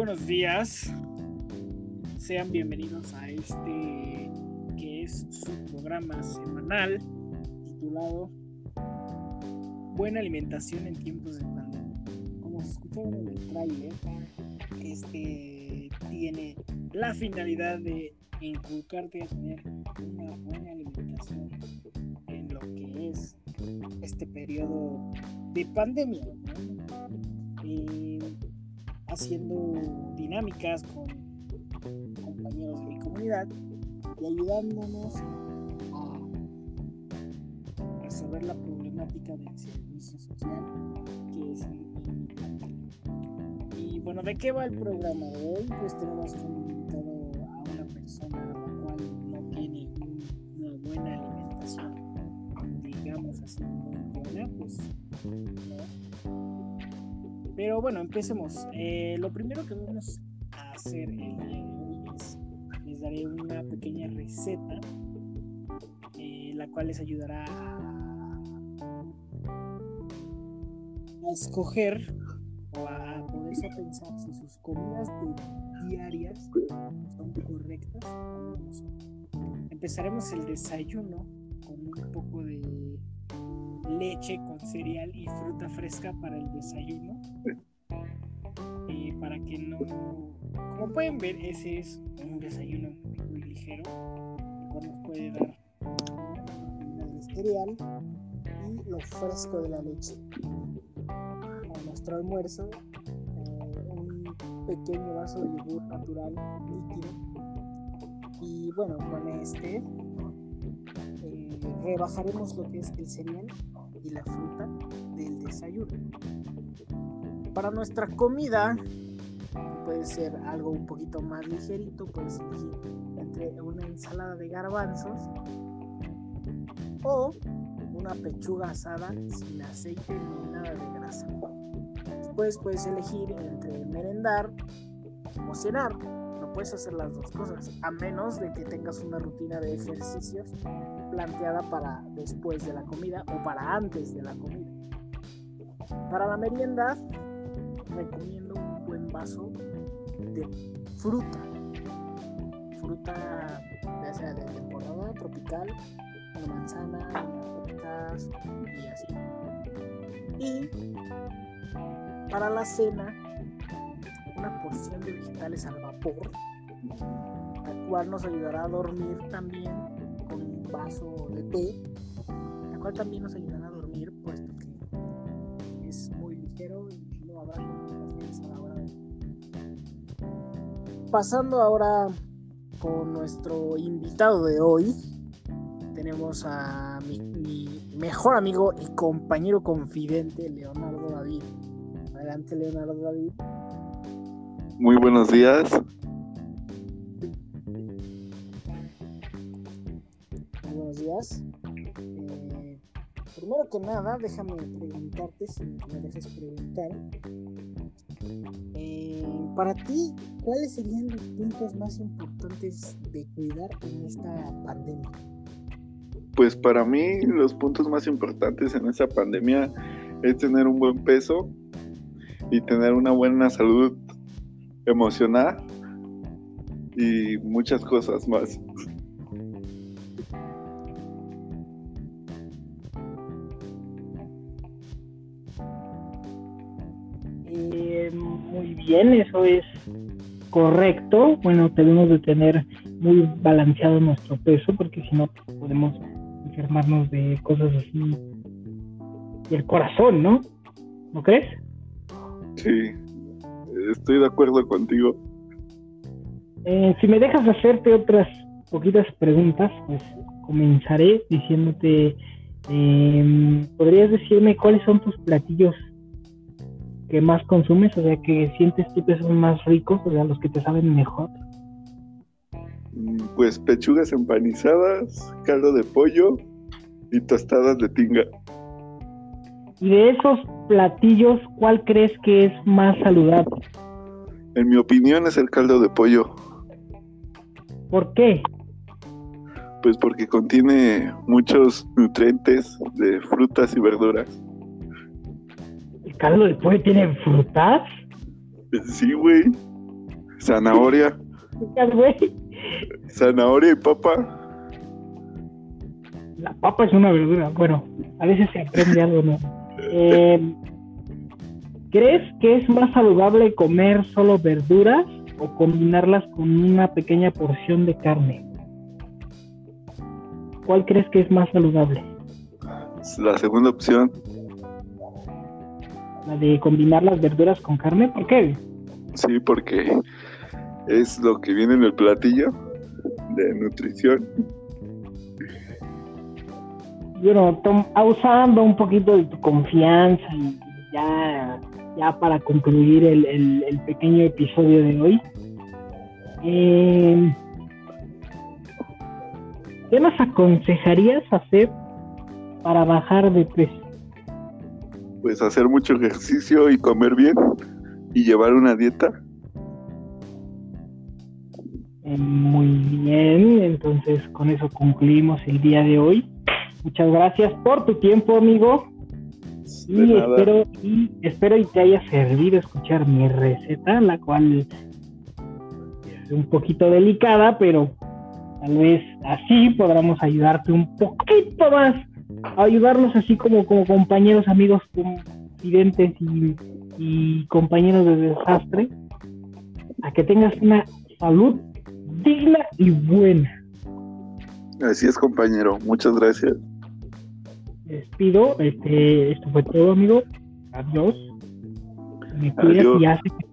buenos días. Sean bienvenidos a este que es su programa semanal titulado Buena alimentación en tiempos de pandemia. Como se escucharon en el trailer, este tiene la finalidad de inculcarte a tener una buena alimentación en lo que es este periodo de pandemia. Haciendo dinámicas con compañeros de mi comunidad y ayudándonos a resolver la problemática del servicio social que es y bueno de qué va el programa de hoy pues tenemos como invitado a una persona la cual no tiene una buena alimentación digamos así muy buena pues pero bueno, empecemos. Eh, lo primero que vamos a hacer el día de hoy es les daré una pequeña receta, eh, la cual les ayudará a, escoger o a poderse pensar si sus comidas diarias son correctas. Empezaremos el desayuno con un poco de leche con cereal y fruta fresca para el desayuno. Y para que no, como pueden ver, ese es un desayuno muy, ligero, el nos puede dar el cereal y lo fresco de la leche. A nuestro almuerzo, eh, un pequeño vaso de yogur natural líquido. Y bueno, con este eh, rebajaremos lo que es el cereal y la fruta del desayuno. Para nuestra comida puede ser algo un poquito más ligerito, puedes elegir entre una ensalada de garbanzos o una pechuga asada sin aceite ni nada de grasa. Después puedes elegir entre merendar o cenar. No puedes hacer las dos cosas, a menos de que tengas una rutina de ejercicios planteada para después de la comida o para antes de la comida. Para la merienda recomiendo un buen vaso de fruta. Fruta ya sea de temporada tropical, manzana, frutas y así. Y para la cena, una porción de vegetales al vapor, la cual nos ayudará a dormir también vaso de té, la cual también nos ayudará a dormir, puesto que es muy ligero y no habrá complicaciones a la hora. Pasando ahora con nuestro invitado de hoy, tenemos a mi, mi, mejor amigo y compañero confidente, Leonardo David. Adelante, Leonardo David. Muy buenos días. Eh, primero que nada, déjame preguntarte, si me dejes preguntar, eh, para ti, ¿cuáles serían los puntos más importantes de cuidar en esta pandemia? Pues para mí los puntos más importantes en esta pandemia es tener un buen peso y tener una buena salud emocional y muchas cosas más. Bien, eso es correcto. Bueno, debemos de tener muy balanceado nuestro peso porque si no podemos enfermarnos de cosas así y el corazón, ¿no? ¿No crees? Sí, estoy de acuerdo contigo. Eh, si me dejas hacerte otras poquitas preguntas, pues comenzaré diciéndote, eh, ¿podrías decirme cuáles son tus platillos que más consumes, o sea, que sientes tú que son más ricos, o sea, los que te saben mejor? Mm, pues pechugas empanizadas, caldo de pollo y tostadas de tinga. Y de esos platillos, ¿cuál crees que es más saludable? En mi opinión es el caldo de pollo. ¿Por qué? Pues porque contiene muchos nutrientes de frutas y verduras caldo de pollo tiene frutas? Sí, güey. Zanahoria. Zanahoria y papa. La papa es una verdura. Bueno, a veces se aprende algo ¿no? Eh, ¿Crees que es más saludable comer solo verduras o combinarlas con una pequeña porción de carne? ¿Cuál crees que es más saludable? La segunda opción. La de combinar las verduras con carne, ¿por qué? Sí, porque es lo que viene en el platillo de nutrición. Bueno, usando un poquito de tu confianza y ya, ya para concluir el, pequeño episodio de hoy, eh, ¿qué nos aconsejarías hacer para bajar de peso? Pues hacer mucho ejercicio y comer bien y llevar una dieta. Muy bien, entonces con eso concluimos el día de hoy. Muchas gracias por tu tiempo, amigo. y espero, y espero y te haya servido escuchar mi receta, la cual es un poquito delicada, pero tal vez así podamos ayudarte un poquito más, ayudarnos así como, como compañeros, amigos, confidentes y y compañeros de desastre a que tengas una salud digna y buena. Así es, compañero. Muchas gracias. despido. Este, esto fue todo, amigo. Adiós. Me cuidas y hace que